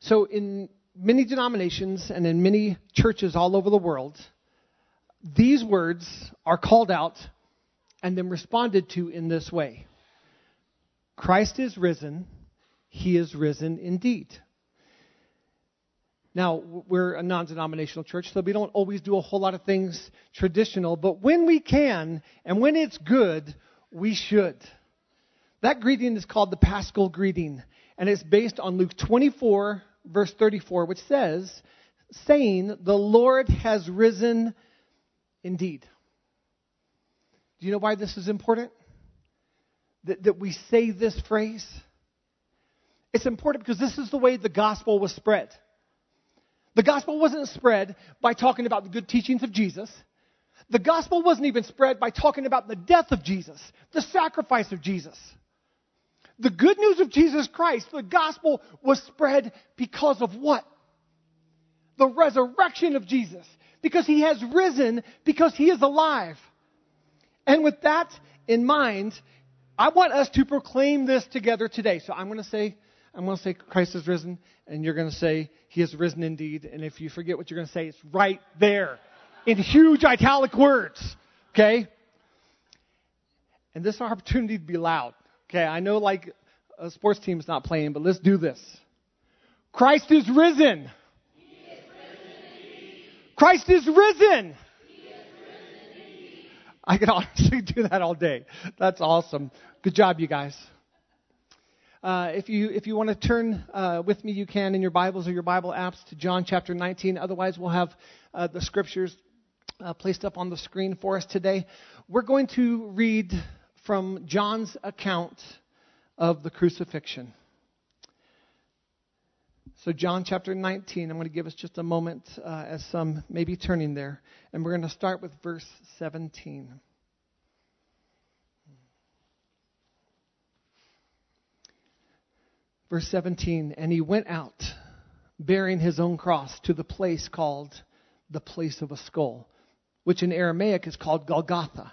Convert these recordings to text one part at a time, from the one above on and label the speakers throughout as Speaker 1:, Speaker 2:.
Speaker 1: So, in many denominations and in many churches all over the world, these words are called out and then responded to in this way Christ is risen, he is risen indeed. Now, we're a non denominational church, so we don't always do a whole lot of things traditional, but when we can and when it's good, we should. That greeting is called the Paschal greeting, and it's based on Luke 24, verse 34, which says, saying, The Lord has risen indeed. Do you know why this is important? That, that we say this phrase? It's important because this is the way the gospel was spread. The gospel wasn't spread by talking about the good teachings of Jesus. The gospel wasn't even spread by talking about the death of Jesus, the sacrifice of Jesus. The good news of Jesus Christ, the gospel was spread because of what? The resurrection of Jesus. Because he has risen, because he is alive. And with that in mind, I want us to proclaim this together today. So I'm going to say, I'm going to say Christ is risen, and you're going to say he is risen indeed. And if you forget what you're going to say, it's right there in huge italic words. Okay? And this opportunity to be loud. Okay, I know like a sports team's not playing, but let's do this. Christ is risen.
Speaker 2: Is risen
Speaker 1: Christ is risen. I could honestly do that all day. That's awesome. Good job, you guys. Uh, if you if you want to turn uh, with me, you can in your Bibles or your Bible apps to John chapter 19. Otherwise, we'll have uh, the scriptures uh, placed up on the screen for us today. We're going to read from John's account of the crucifixion. So, John chapter 19, I'm going to give us just a moment uh, as some may be turning there. And we're going to start with verse 17. Verse 17, and he went out bearing his own cross to the place called the place of a skull, which in Aramaic is called Golgotha.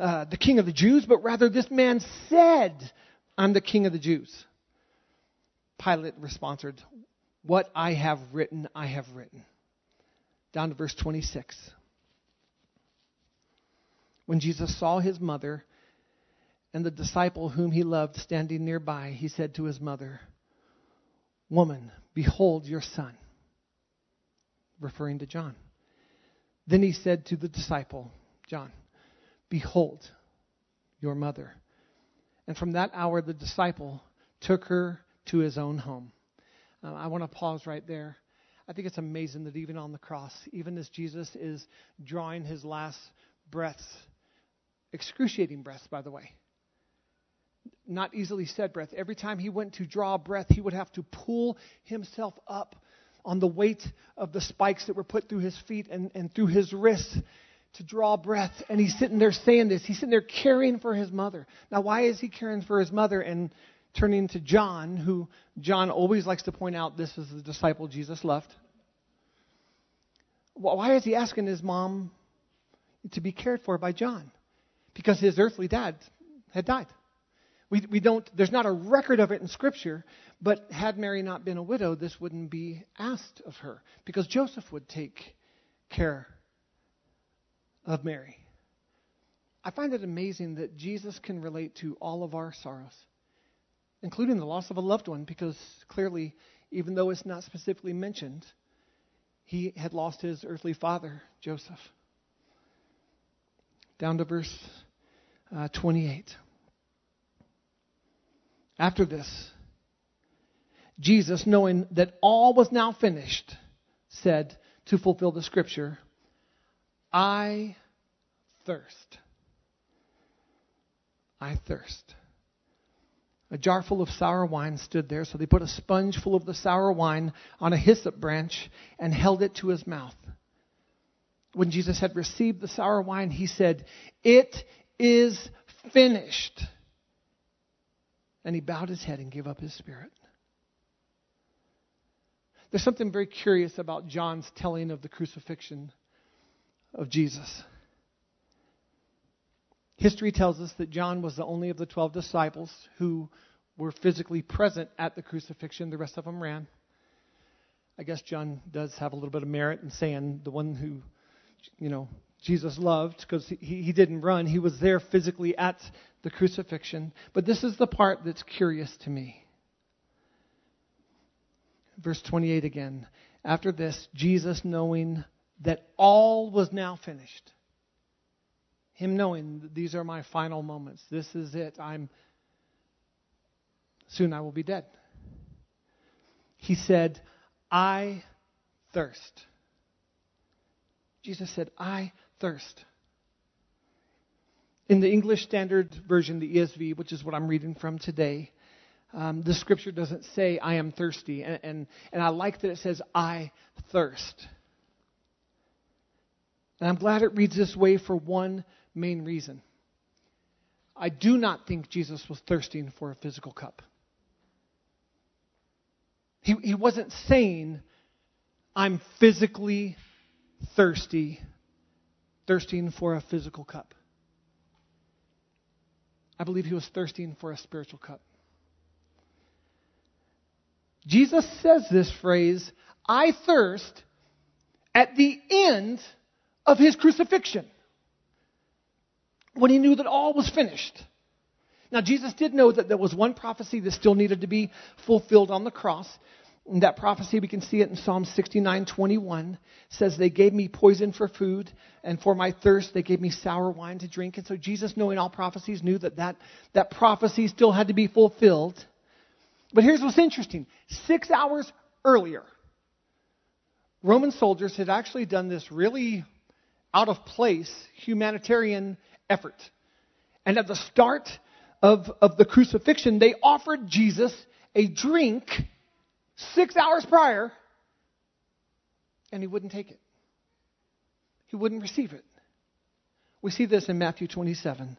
Speaker 1: uh, the king of the Jews, but rather this man said, I'm the king of the Jews. Pilate responded, What I have written, I have written. Down to verse 26. When Jesus saw his mother and the disciple whom he loved standing nearby, he said to his mother, Woman, behold your son. Referring to John. Then he said to the disciple, John, Behold your mother. And from that hour, the disciple took her to his own home. Uh, I want to pause right there. I think it's amazing that even on the cross, even as Jesus is drawing his last breaths, excruciating breaths, by the way, not easily said breath. Every time he went to draw breath, he would have to pull himself up on the weight of the spikes that were put through his feet and, and through his wrists to draw breath. And he's sitting there saying this. He's sitting there caring for his mother. Now, why is he caring for his mother and turning to John, who John always likes to point out this is the disciple Jesus loved? Why is he asking his mom to be cared for by John? Because his earthly dad had died. We, we don't, there's not a record of it in Scripture, but had Mary not been a widow, this wouldn't be asked of her because Joseph would take care of Mary. I find it amazing that Jesus can relate to all of our sorrows, including the loss of a loved one, because clearly, even though it's not specifically mentioned, he had lost his earthly father, Joseph. Down to verse uh, 28. After this, Jesus, knowing that all was now finished, said to fulfill the scripture, I thirst. I thirst. A jar full of sour wine stood there, so they put a sponge full of the sour wine on a hyssop branch and held it to his mouth. When Jesus had received the sour wine, he said, It is finished. And he bowed his head and gave up his spirit. There's something very curious about John's telling of the crucifixion of Jesus. History tells us that John was the only of the 12 disciples who were physically present at the crucifixion. The rest of them ran. I guess John does have a little bit of merit in saying the one who, you know, Jesus loved because he, he didn't run. He was there physically at the crucifixion. But this is the part that's curious to me. Verse 28 again. After this, Jesus, knowing that all was now finished, him knowing these are my final moments, this is it, I'm soon I will be dead. He said, I thirst. Jesus said, I thirst. In the English Standard Version, the ESV, which is what I'm reading from today, um, the scripture doesn't say, I am thirsty. And, and, and I like that it says, I thirst. And I'm glad it reads this way for one main reason. I do not think Jesus was thirsting for a physical cup. He, he wasn't saying, I'm physically thirsty, thirsting for a physical cup. I believe he was thirsting for a spiritual cup. Jesus says this phrase, I thirst, at the end of his crucifixion, when he knew that all was finished. Now, Jesus did know that there was one prophecy that still needed to be fulfilled on the cross. And that prophecy, we can see it in Psalm 69 21, says, They gave me poison for food, and for my thirst, they gave me sour wine to drink. And so Jesus, knowing all prophecies, knew that that, that prophecy still had to be fulfilled. But here's what's interesting six hours earlier, Roman soldiers had actually done this really out of place humanitarian effort. And at the start of, of the crucifixion, they offered Jesus a drink six hours prior, and he wouldn't take it. He wouldn't receive it. We see this in Matthew 27.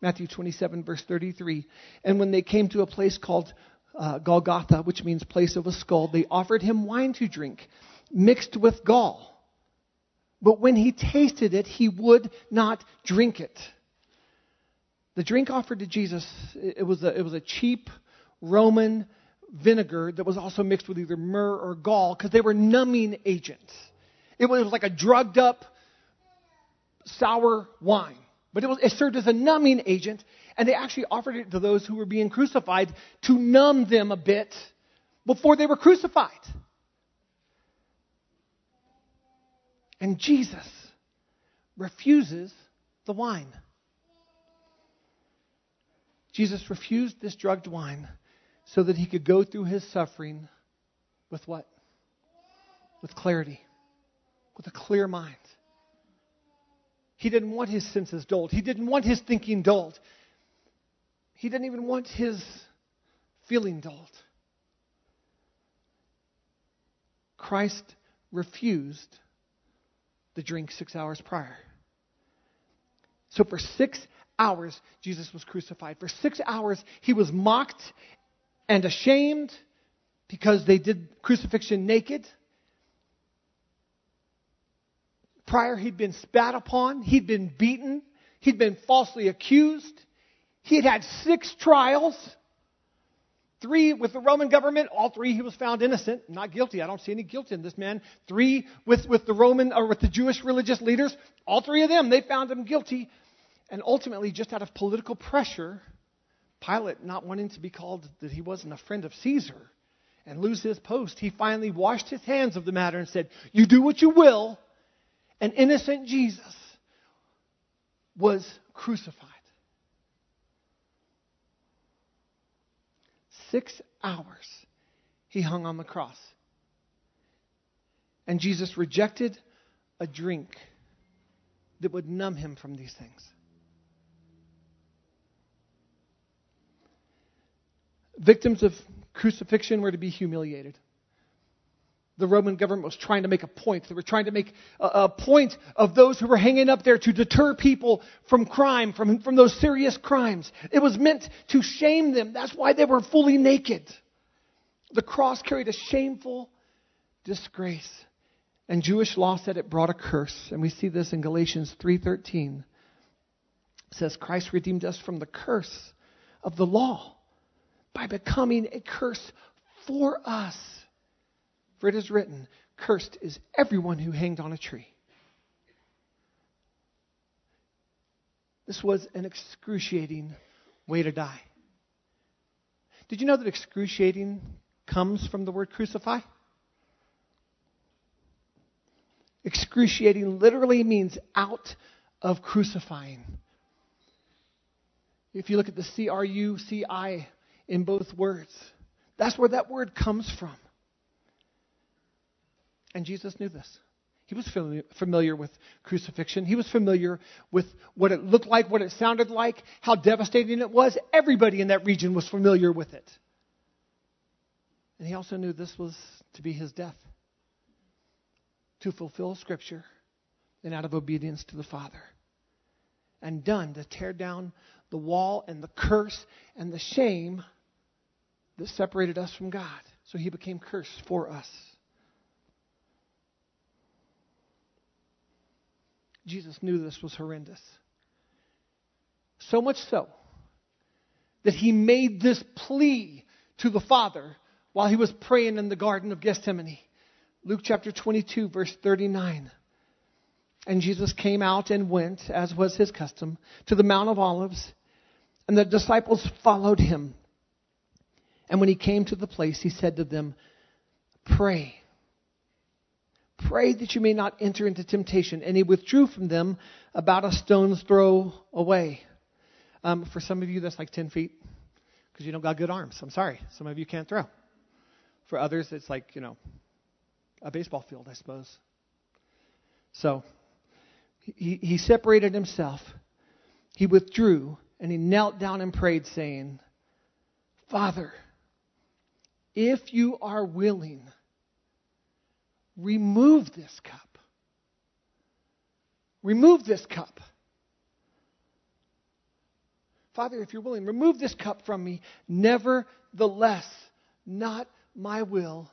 Speaker 1: Matthew 27, verse 33. And when they came to a place called uh, Golgotha, which means place of a skull, they offered him wine to drink, mixed with gall. But when he tasted it, he would not drink it. The drink offered to Jesus, it was a, it was a cheap Roman vinegar that was also mixed with either myrrh or gall because they were numbing agents. It was like a drugged up sour wine. But it, was, it served as a numbing agent, and they actually offered it to those who were being crucified to numb them a bit before they were crucified. And Jesus refuses the wine. Jesus refused this drugged wine so that he could go through his suffering with what? With clarity, with a clear mind. He didn't want his senses dulled. He didn't want his thinking dulled. He didn't even want his feeling dulled. Christ refused the drink six hours prior. So for six hours, Jesus was crucified. For six hours, he was mocked and ashamed because they did crucifixion naked. Prior, he'd been spat upon, he'd been beaten, he'd been falsely accused, he had had six trials. Three with the Roman government, all three he was found innocent, not guilty. I don't see any guilt in this man. Three with, with the Roman or with the Jewish religious leaders, all three of them, they found him guilty. And ultimately, just out of political pressure, Pilate, not wanting to be called that he wasn't a friend of Caesar and lose his post, he finally washed his hands of the matter and said, You do what you will. And innocent Jesus was crucified. Six hours he hung on the cross. And Jesus rejected a drink that would numb him from these things. victims of crucifixion were to be humiliated. The Roman government was trying to make a point. They were trying to make a, point of those who were hanging up there to deter people from crime, from, from those serious crimes. It was meant to shame them. That's why they were fully naked. The cross carried a shameful disgrace. And Jewish law said it brought a curse. And we see this in Galatians 3:13. It says Christ redeemed us from the curse of the law by becoming a curse for us. For it is written, Cursed is everyone who hanged on a tree. This was an excruciating way to die. Did you know that excruciating comes from the word crucify? Excruciating literally means out of crucifying. If you look at the C R U C I in both words, that's where that word comes from. And Jesus knew this. He was familiar with crucifixion. He was familiar with what it looked like, what it sounded like, how devastating it was. Everybody in that region was familiar with it. And he also knew this was to be his death to fulfill Scripture and out of obedience to the Father. And done to tear down the wall and the curse and the shame that separated us from God. So he became cursed for us. Jesus knew this was horrendous. So much so that he made this plea to the Father while he was praying in the Garden of Gethsemane. Luke chapter 22, verse 39. And Jesus came out and went, as was his custom, to the Mount of Olives, and the disciples followed him. And when he came to the place, he said to them, Pray Pray that you may not enter into temptation. And he withdrew from them about a stone's throw away. Um, for some of you, that's like 10 feet because you don't got good arms. I'm sorry. Some of you can't throw. For others, it's like, you know, a baseball field, I suppose. So he, he separated himself. He withdrew and he knelt down and prayed, saying, Father, if you are willing, remove this cup. Remove this cup. Father, if you're willing, remove this cup from me. Nevertheless, not my will,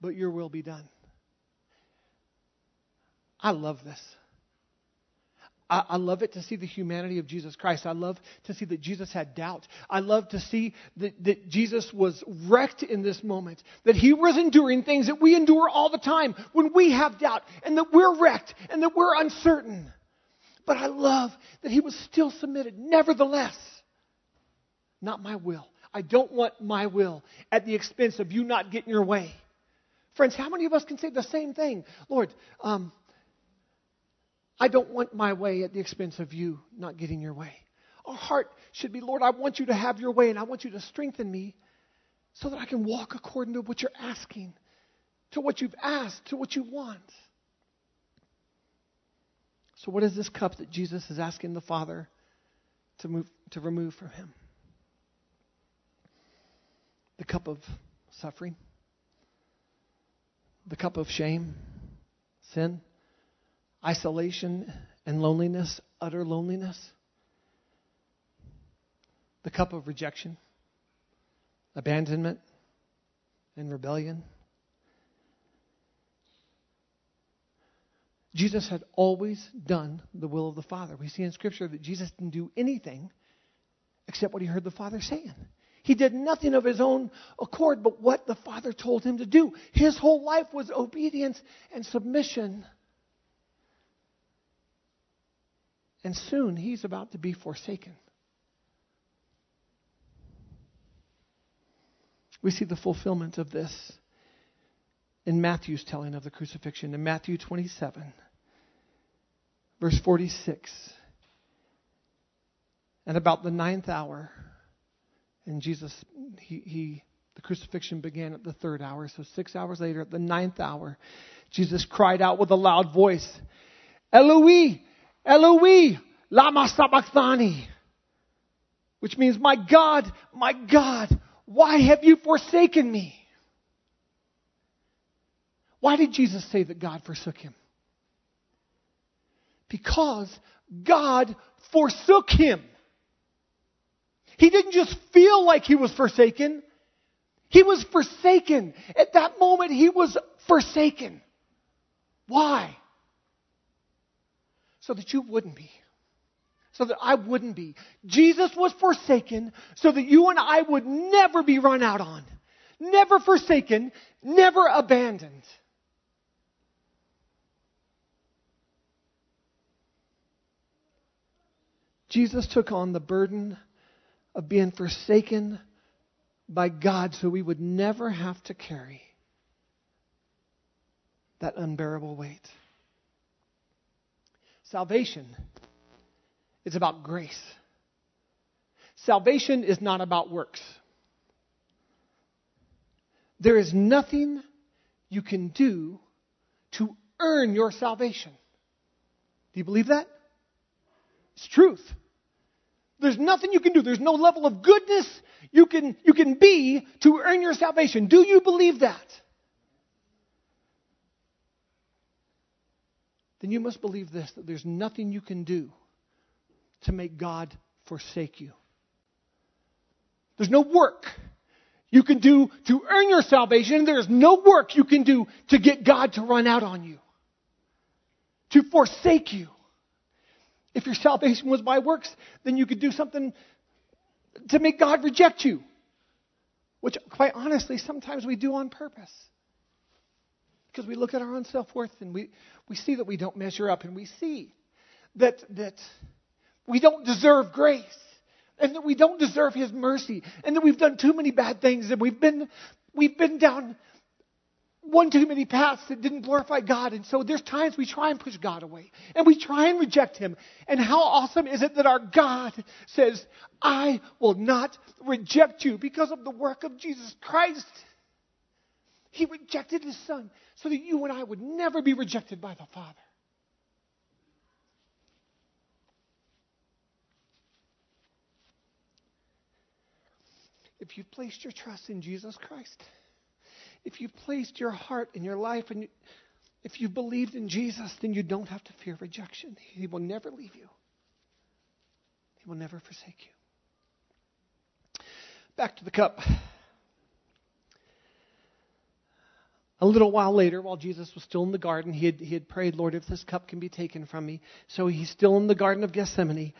Speaker 1: but your will be done. I love this. I, I, love it to see the humanity of Jesus Christ. I love to see that Jesus had doubt. I love to see that, that Jesus was wrecked in this moment, that he was enduring things that we endure all the time when we have doubt, and that we're wrecked, and that we're uncertain. But I love that he was still submitted. Nevertheless, not my will. I don't want my will at the expense of you not getting your way. Friends, how many of us can say the same thing? Lord, um, I don't want my way at the expense of you not getting your way. Our heart should be, Lord, I want you to have your way and I want you to strengthen me so that I can walk according to what you're asking, to what you've asked, to what you want. So, what is this cup that Jesus is asking the Father to, move, to remove from him? The cup of suffering, the cup of shame, sin isolation and loneliness, utter loneliness, the cup of rejection, abandonment, and rebellion. Jesus had always done the will of the Father. We see in Scripture that Jesus didn't do anything except what he heard the Father saying. He did nothing of his own accord but what the Father told him to do. His whole life was obedience and submission And soon he's about to be forsaken. We see the fulfillment of this in Matthew's telling of the crucifixion. In Matthew 27, verse 46. And about the ninth hour, and Jesus, he, he, the crucifixion began at the third hour. So six hours later, at the ninth hour, Jesus cried out with a loud voice, Eloi, Eloi, lama sabachthani. which means, My God, my God, why have you forsaken me? Why did Jesus say that God forsook him? Because God forsook him. He didn't just feel like he was forsaken. He was forsaken. At that moment, he was forsaken. Why? So that you wouldn't be. So that I wouldn't be. Jesus was forsaken so that you and I would never be run out on. Never forsaken, never abandoned. Jesus took on the burden of being forsaken by God so we would never have to carry that unbearable weight. Salvation is about grace. Salvation is not about works. There is nothing you can do to earn your salvation. Do you believe that? It's truth. There's nothing you can do. There's no level of goodness you can, you can be to earn your salvation. Do you believe that? Then you must believe this that there's nothing you can do to make God forsake you. There's no work you can do to earn your salvation. There's no work you can do to get God to run out on you, to forsake you. If your salvation was by works, then you could do something to make God reject you. Which, quite honestly, sometimes we do on purpose. Because we look at our own self worth and we, we see that we don't measure up and we see that, that we don't deserve grace and that we don't deserve His mercy and that we've done too many bad things and we've been, we've been down one too many paths that didn't glorify God. And so there's times we try and push God away and we try and reject Him. And how awesome is it that our God says, I will not reject you because of the work of Jesus Christ. He rejected His Son so that you and I would never be rejected by the Father. If you've placed your trust in Jesus Christ, if you've placed your heart and your life and if you've believed in Jesus, then you don't have to fear rejection. He will never leave you. He will never forsake you. Back to the cup. A little while later, while Jesus was still in the garden, he had, he had prayed, Lord, if this cup can be taken from me. So he's still in the Garden of Gethsemane,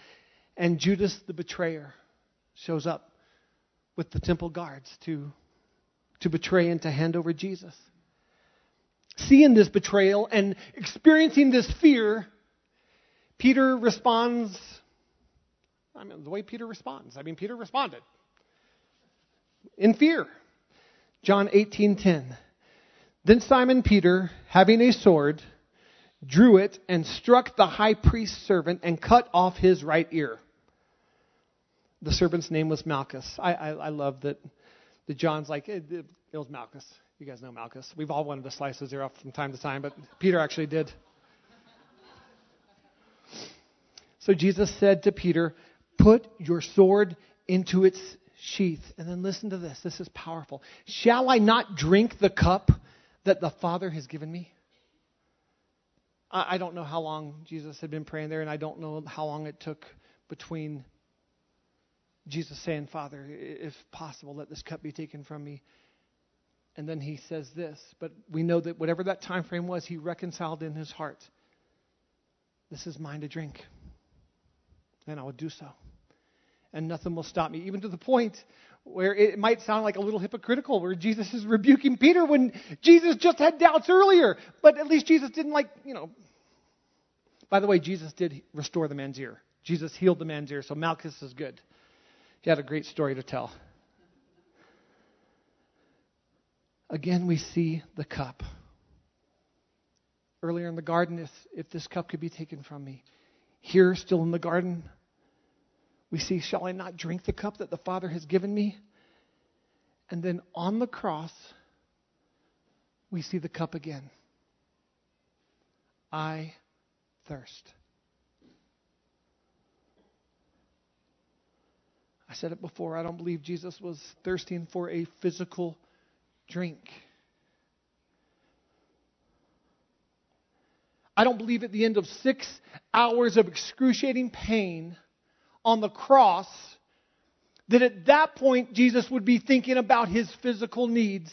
Speaker 1: and Judas the betrayer shows up with the temple guards to to betray and to hand over Jesus. Seeing this betrayal and experiencing this fear, Peter responds. I mean, the way Peter responds. I mean, Peter responded in fear. John 18:10. Then Simon Peter, having a sword, drew it and struck the high priest's servant and cut off his right ear. The servant's name was Malchus. I, I, I love that that John's like, it, it, was Malchus. You guys know Malchus. We've all wanted to slice his ear off from time to time, but Peter actually did. So Jesus said to Peter, Put your sword into its sheath. And then listen to this. This is powerful. Shall I not drink the cup that the Father has given me? I, I don't know how long Jesus had been praying there, and I don't know how long it took between Jesus saying, Father, if possible, let this cup be taken from me. And then he says this, but we know that whatever that time frame was, he reconciled in his heart. This is mine to drink. And I will do so. And nothing will stop me, even to the point where it might sound like a little hypocritical, where Jesus is rebuking Peter when Jesus just had doubts earlier. But at least Jesus didn't like, you know. By the way, Jesus did restore the man's ear. Jesus healed the man's ear, so Malchus is good. He had a great story to tell. Again, we see the cup. Earlier in the garden, if, if this cup could be taken from me. Here, still in the garden, we see, Shall I not drink the cup that the Father has given me? And then on the cross, we see the cup again. I thirst. I said it before, I don't believe Jesus was thirsting for a physical drink. I don't believe at the end of six hours of excruciating pain on the cross that at that point Jesus would be thinking about his physical needs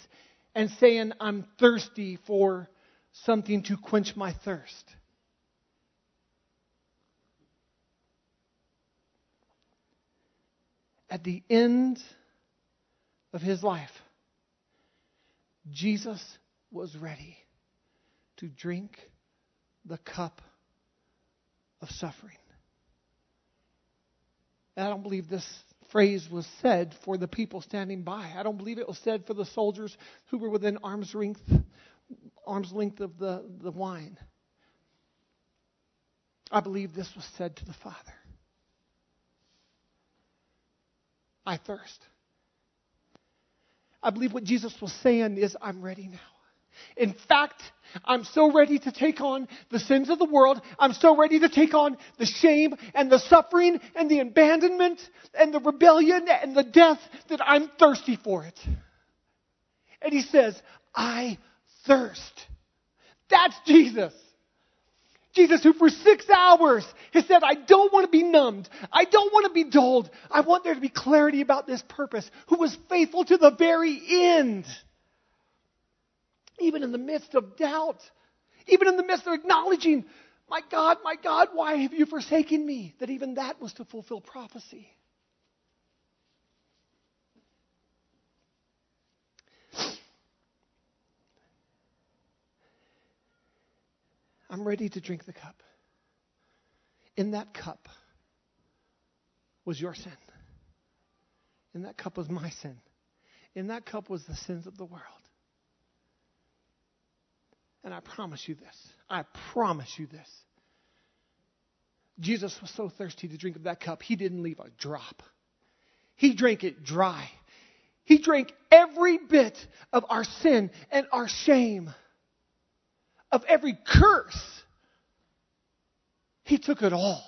Speaker 1: and saying, I'm thirsty for something to quench my thirst. At the end of his life, Jesus was ready to drink the cup of suffering. And I don't believe this phrase was said for the people standing by. I don't believe it was said for the soldiers who were within arm's length, arm's length of the, the wine. I believe this was said to the Father. I thirst. I believe what Jesus was saying is, I'm ready now. In fact, I'm so ready to take on the sins of the world. I'm so ready to take on the shame and the suffering and the abandonment and the rebellion and the death that I'm thirsty for it. And he says, I thirst. That's Jesus. Jesus, who for six hours has said, I don't want to be numbed. I don't want to be dulled. I want there to be clarity about this purpose, who was faithful to the very end even in the midst of doubt, even in the midst of acknowledging, my God, my God, why have you forsaken me? That even that was to fulfill prophecy. I'm ready to drink the cup. In that cup was your sin. In that cup was my sin. In that cup was the sins of the world. And I promise you this. I promise you this. Jesus was so thirsty to drink of that cup, he didn't leave a drop. He drank it dry. He drank every bit of our sin and our shame, of every curse. He took it all.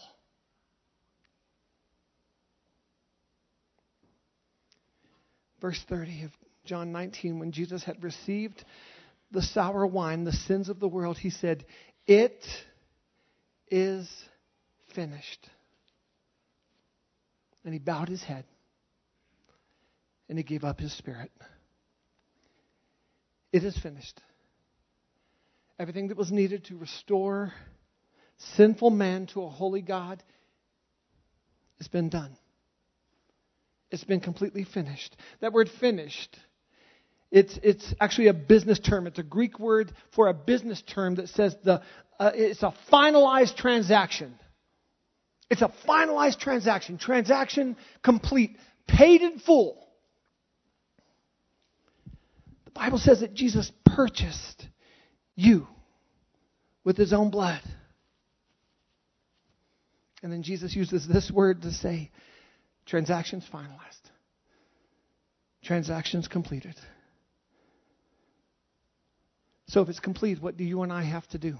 Speaker 1: Verse 30 of John 19, when Jesus had received the sour wine, the sins of the world, he said, It is finished. And he bowed his head and he gave up his spirit. It is finished. Everything that was needed to restore sinful man to a holy God has been done. It's been completely finished. That word finished it's, it's actually a business term. It's a Greek word for a business term that says the, uh, it's a finalized transaction. It's a finalized transaction. Transaction complete. Paid in full. The Bible says that Jesus purchased you with his own blood. And then Jesus uses this word to say, transactions finalized. Transactions completed. So if it's complete, what do you and I have to do?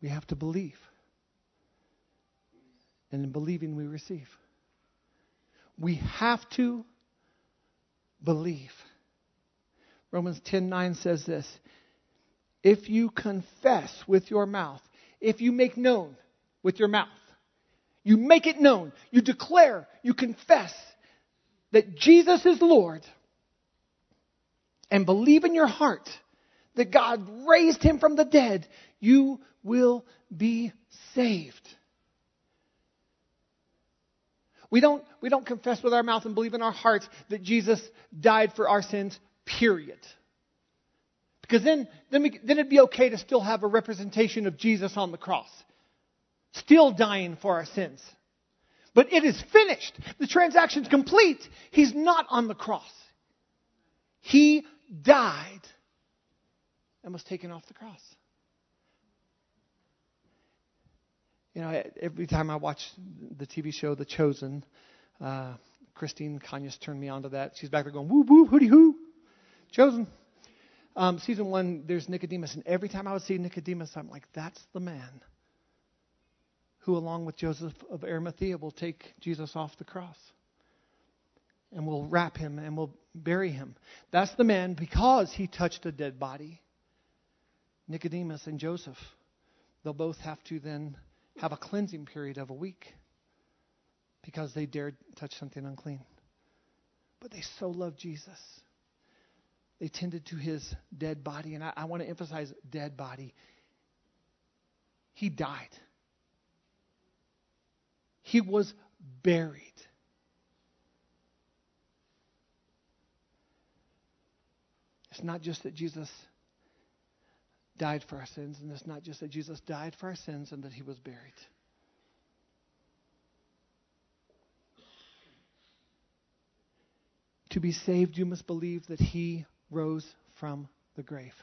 Speaker 1: We have to believe. And in believing, we receive. We have to believe. Romans 10:9 says this, if you confess with your mouth, if you make known with your mouth, you make it known, you declare, you confess that Jesus is Lord and believe in your heart that God raised him from the dead, you will be saved. We don't, we don't confess with our mouth and believe in our hearts that Jesus died for our sins, period. Because then, then, we, then it'd be okay to still have a representation of Jesus on the cross, still dying for our sins. But it is finished. The transaction's complete. He's not on the cross. He died and was taken off the cross. You know, every time I watch the TV show The Chosen, uh, Christine Kanyas turned me on to that. She's back there going, woo woo, hooty hoo. Chosen. Um, season one, there's Nicodemus, and every time I would see Nicodemus, I'm like, that's the man. Who, along with Joseph of Arimathea, will take Jesus off the cross and will wrap him and will bury him. That's the man because he touched a dead body. Nicodemus and Joseph, they'll both have to then have a cleansing period of a week because they dared touch something unclean. But they so loved Jesus. They tended to his dead body. And I, I want to emphasize dead body. He died, he was buried. It's not just that Jesus died for our sins, and it's not just that Jesus died for our sins and that he was buried. To be saved, you must believe that he rose from the grave.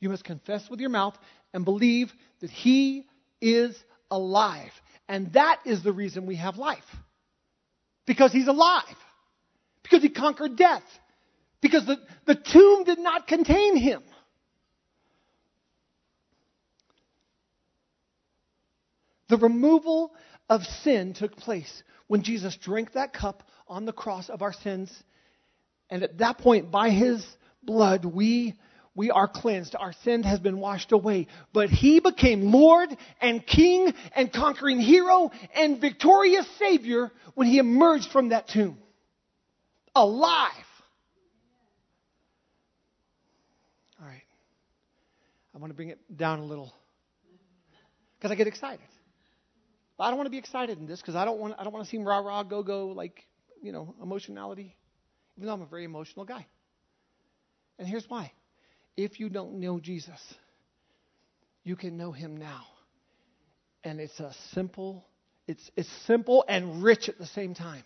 Speaker 1: You must confess with your mouth and believe that he is alive. And that is the reason we have life. Because he's alive. Because he conquered death. Because the, the tomb did not contain him. The removal of sin took place when Jesus drank that cup on the cross of our sins. And at that point, by his blood, we, we are cleansed. Our sin has been washed away. But he became Lord and King and conquering hero and victorious Savior when he emerged from that tomb. Alive. All right. I want to bring it down a little because I get excited. But I don't want to be excited in this because I don't want I don't want to seem rah rah go go like you know emotionality, even though I'm a very emotional guy. And here's why: if you don't know Jesus, you can know Him now, and it's a simple it's it's simple and rich at the same time.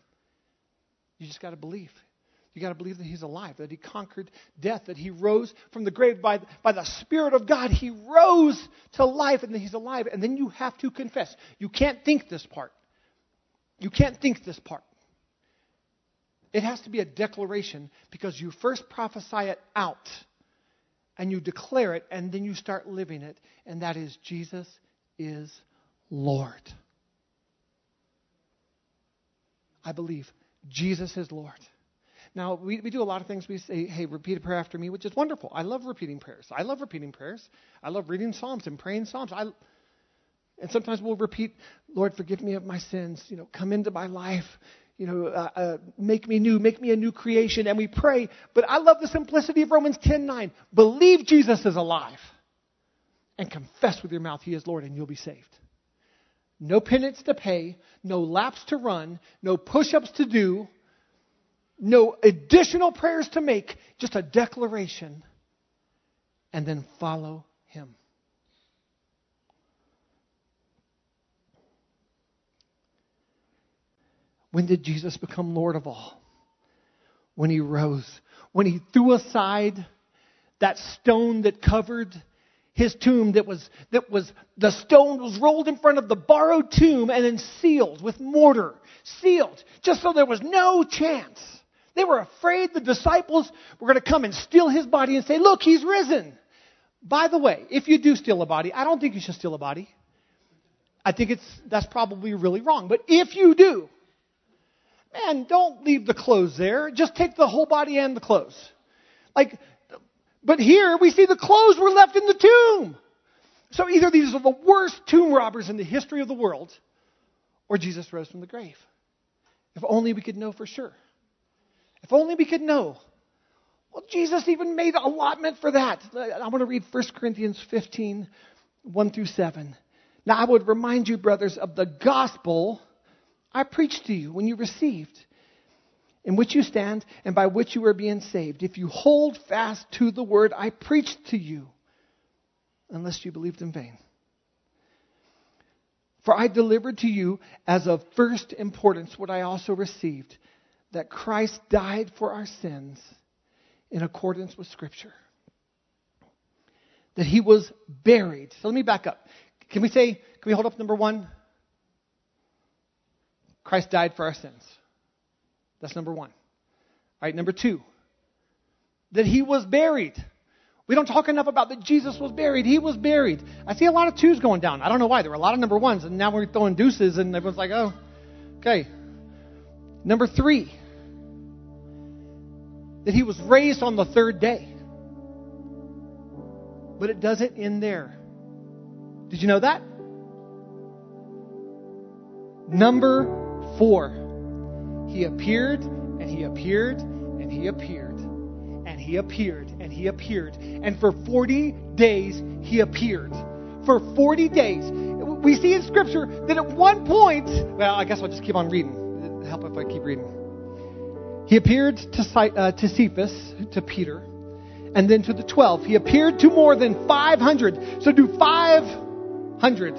Speaker 1: You just got to believe. You got to believe that he's alive, that he conquered death, that he rose from the grave by, by the Spirit of God. He rose to life and that he's alive. And then you have to confess. You can't think this part. You can't think this part. It has to be a declaration because you first prophesy it out and you declare it and then you start living it. And that is Jesus is Lord. I believe Jesus is Lord. Now, we, we do a lot of things. We say, hey, repeat a prayer after me, which is wonderful. I love repeating prayers. I love repeating prayers. I love reading Psalms and praying Psalms. I, and sometimes we'll repeat, Lord, forgive me of my sins. You know, come into my life. You know, uh, uh, make me new, make me a new creation. And we pray. But I love the simplicity of Romans 10:9. Believe Jesus is alive and confess with your mouth he is Lord, and you'll be saved. No penance to pay, no laps to run, no push ups to do no additional prayers to make, just a declaration, and then follow Him. When did Jesus become Lord of all? When He rose. When He threw aside that stone that covered his tomb that was that was the stone was rolled in front of the borrowed tomb and then sealed with mortar sealed just so there was no chance they were afraid the disciples were going to come and steal his body and say, Look, he's risen. By the way, if you do steal a body, I don't think you should steal a body. I think it's, that's probably really wrong. But if you do, man, don't leave the clothes there. Just take the whole body and the clothes. Like, but here we see the clothes were left in the tomb. So either these are the worst tomb robbers in the history of the world, or Jesus rose from the grave. If only we could know for sure. If only we could know. Well, Jesus even made allotment for that. I want to read 1 Corinthians 15, 1 through 7. Now, I would remind you, brothers, of the gospel I preached to you when you received, in which you stand and by which you are being saved. If you hold fast to the word I preached to you, unless you believed in vain. For I delivered to you as of first importance what I also received that Christ died for our sins in accordance with Scripture. That he was buried. So let me back up. Can we say, can we hold up number one? Christ died for our sins. That's number one. All right, number two. That he was buried. We don't talk enough about that Jesus was buried. He was buried. I see a lot of twos going down. I don't know why. There were a lot of number ones, and now we're throwing deuces, and everyone's like, oh, okay. Number three, that he was raised on the third day. But it doesn't end there. Did you know that? Number four, he appeared and he appeared and he appeared and he appeared and he appeared. And for 40 days, he appeared. For 40 days. We see in Scripture that at one point, well, I guess I'll just keep on reading. It'll help if I keep reading. He appeared to, uh, to Cephas, to Peter, and then to the 12. He appeared to more than 500. So do 500.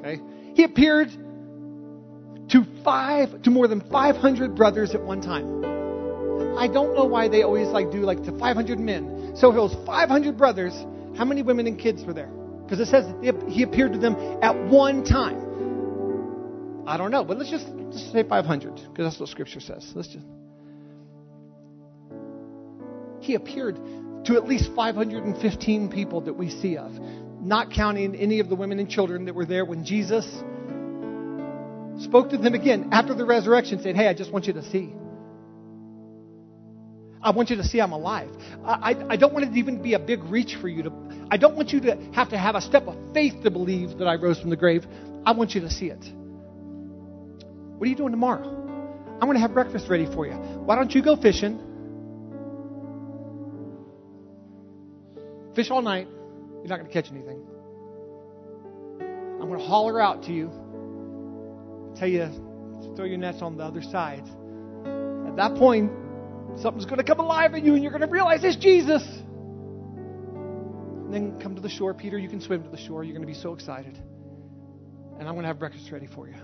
Speaker 1: Okay? He appeared to five to more than 500 brothers at one time. I don't know why they always like do like to 500 men. So if it was 500 brothers, how many women and kids were there? Because it says that he appeared to them at one time. I don't know, but let's just, just say 500 because that's what Scripture says. Let's just. He appeared to at least 515 people that we see of, not counting any of the women and children that were there when Jesus spoke to them again after the resurrection, saying, Hey, I just want you to see. I want you to see I'm alive. I, I, I, don't want it to even be a big reach for you to. I don't want you to have to have a step of faith to believe that I rose from the grave. I want you to see it. What are you doing tomorrow? I'm going to have breakfast ready for you. Why don't you go fishing? Fish all night. You're not going to catch anything. I'm going to holler out to you, tell you, throw your nets on the other side. At that point, something's going to come alive in you, and you're going to realize it's Jesus. And then come to the shore. Peter, you can swim to the shore. You're going to be so excited. And I'm going to have breakfast ready for you.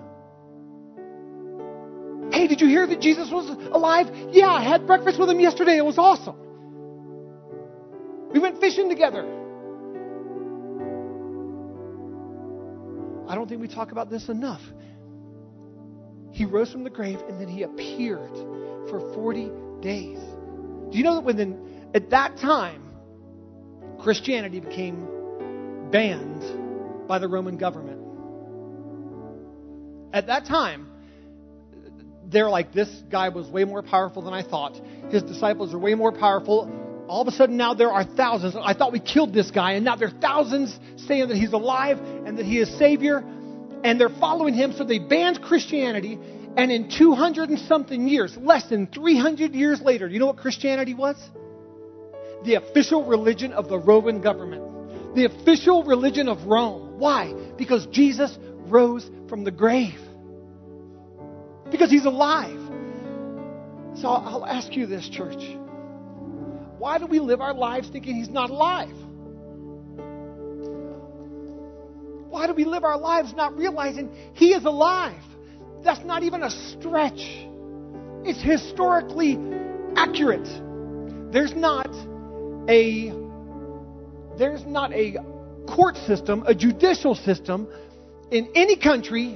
Speaker 1: Hey, did you hear that Jesus was alive? Yeah, I had breakfast with him yesterday. It was awesome. We went fishing together. I don't think we talk about this enough. He rose from the grave and then he appeared for 40 days. Do you know that when at that time Christianity became banned by the Roman government? At that time, they're like, this guy was way more powerful than I thought. His disciples are way more powerful. All of a sudden, now there are thousands. I thought we killed this guy, and now there are thousands saying that he's alive and that he is Savior, and they're following him. So they banned Christianity, and in 200 and something years, less than 300 years later, you know what Christianity was? The official religion of the Roman government, the official religion of Rome. Why? Because Jesus rose from the grave because he's alive. So I'll ask you this, church. Why do we live our lives thinking he's not alive? Why do we live our lives not realizing he is alive? That's not even a stretch. It's historically accurate. There's not a there's not a court system, a judicial system in any country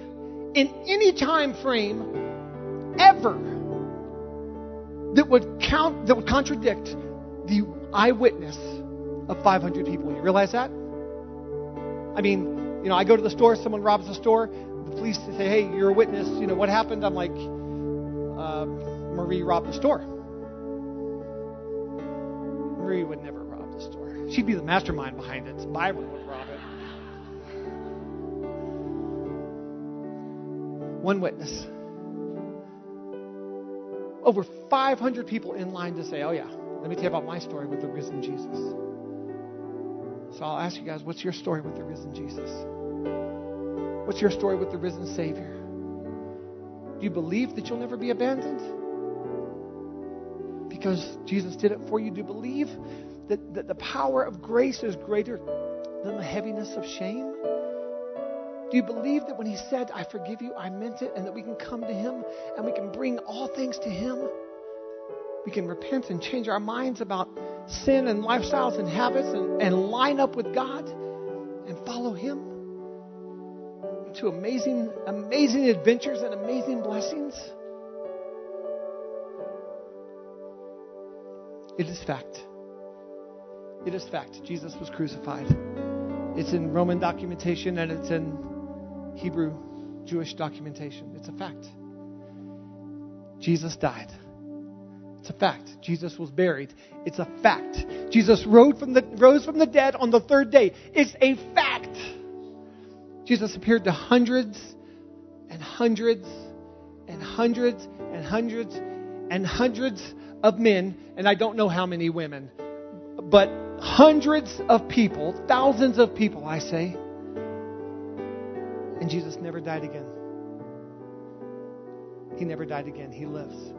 Speaker 1: in any time frame ever that would count that would contradict the eyewitness of 500 people. You realize that? I mean, you know, I go to the store, someone robs the store, the police say, "Hey, you're a witness. You know what happened?" I'm like, uh, "Marie robbed the store." Marie would never rob the store. She'd be the mastermind behind it. Byron would rob it. One witness. Over 500 people in line to say, Oh, yeah, let me tell you about my story with the risen Jesus. So I'll ask you guys, what's your story with the risen Jesus? What's your story with the risen Savior? Do you believe that you'll never be abandoned? Because Jesus did it for you. Do you believe that, that the power of grace is greater than the heaviness of shame? Do you believe that when He said, I forgive you, I meant it, and that we can come to Him and we can bring all things to Him? We can repent and change our minds about sin and lifestyles and habits and, and line up with God and follow Him to amazing, amazing adventures and amazing blessings. It is fact. It is fact. Jesus was crucified. It's in Roman documentation and it's in Hebrew Jewish documentation. It's a fact. Jesus died. It's a fact. Jesus was buried. It's a fact. Jesus rose from the, rose from the dead on the third day. It's a fact. Jesus appeared to hundreds and hundreds and hundreds and hundreds and hundreds of men, and I don't know how many women, but hundreds of people, thousands of people, I say. And Jesus never died again. He never died again. He lives.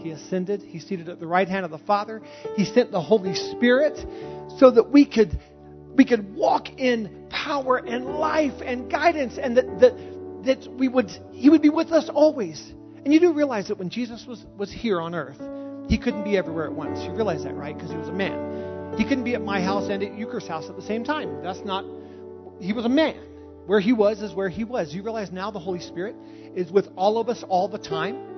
Speaker 1: He ascended. He's seated at the right hand of the Father. He sent the Holy Spirit so that we could we could walk in power and life and guidance and that, that, that we would he would be with us always. And you do realize that when Jesus was, was here on earth, he couldn't be everywhere at once. You realize that, right? Because he was a man. He couldn't be at my house and at Euchre's house at the same time. That's not he was a man. Where he was is where he was. You realize now the Holy Spirit is with all of us all the time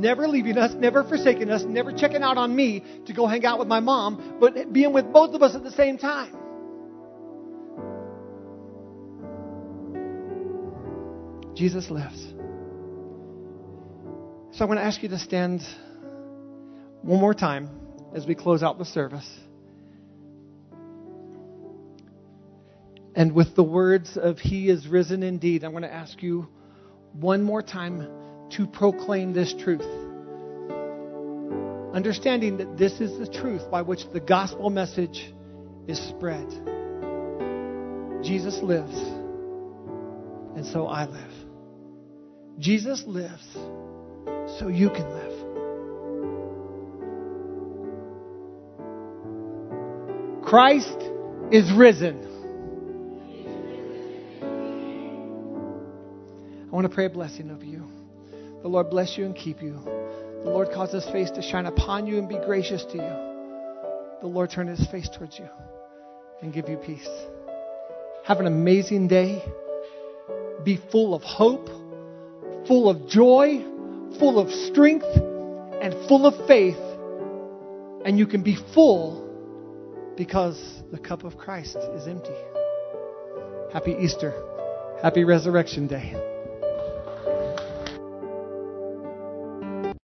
Speaker 1: never leaving us, never forsaking us, never checking out on me to go hang out with my mom, but being with both of us at the same time. Jesus lives. So I want to ask you to stand one more time as we close out the service. And with the words of He is risen indeed, I want to ask you one more time to proclaim this truth. Understanding that this is the truth by which the gospel message is spread. Jesus lives, and so I live. Jesus lives, so you can live. Christ is risen. I want to pray a blessing over you. The Lord bless you and keep you. The Lord cause his face to shine upon you and be gracious to you. The Lord turn his face towards you and give you peace. Have an amazing day. Be full of hope, full of joy, full of strength, and full of faith. And you can be full because the cup of Christ is empty. Happy Easter. Happy Resurrection Day.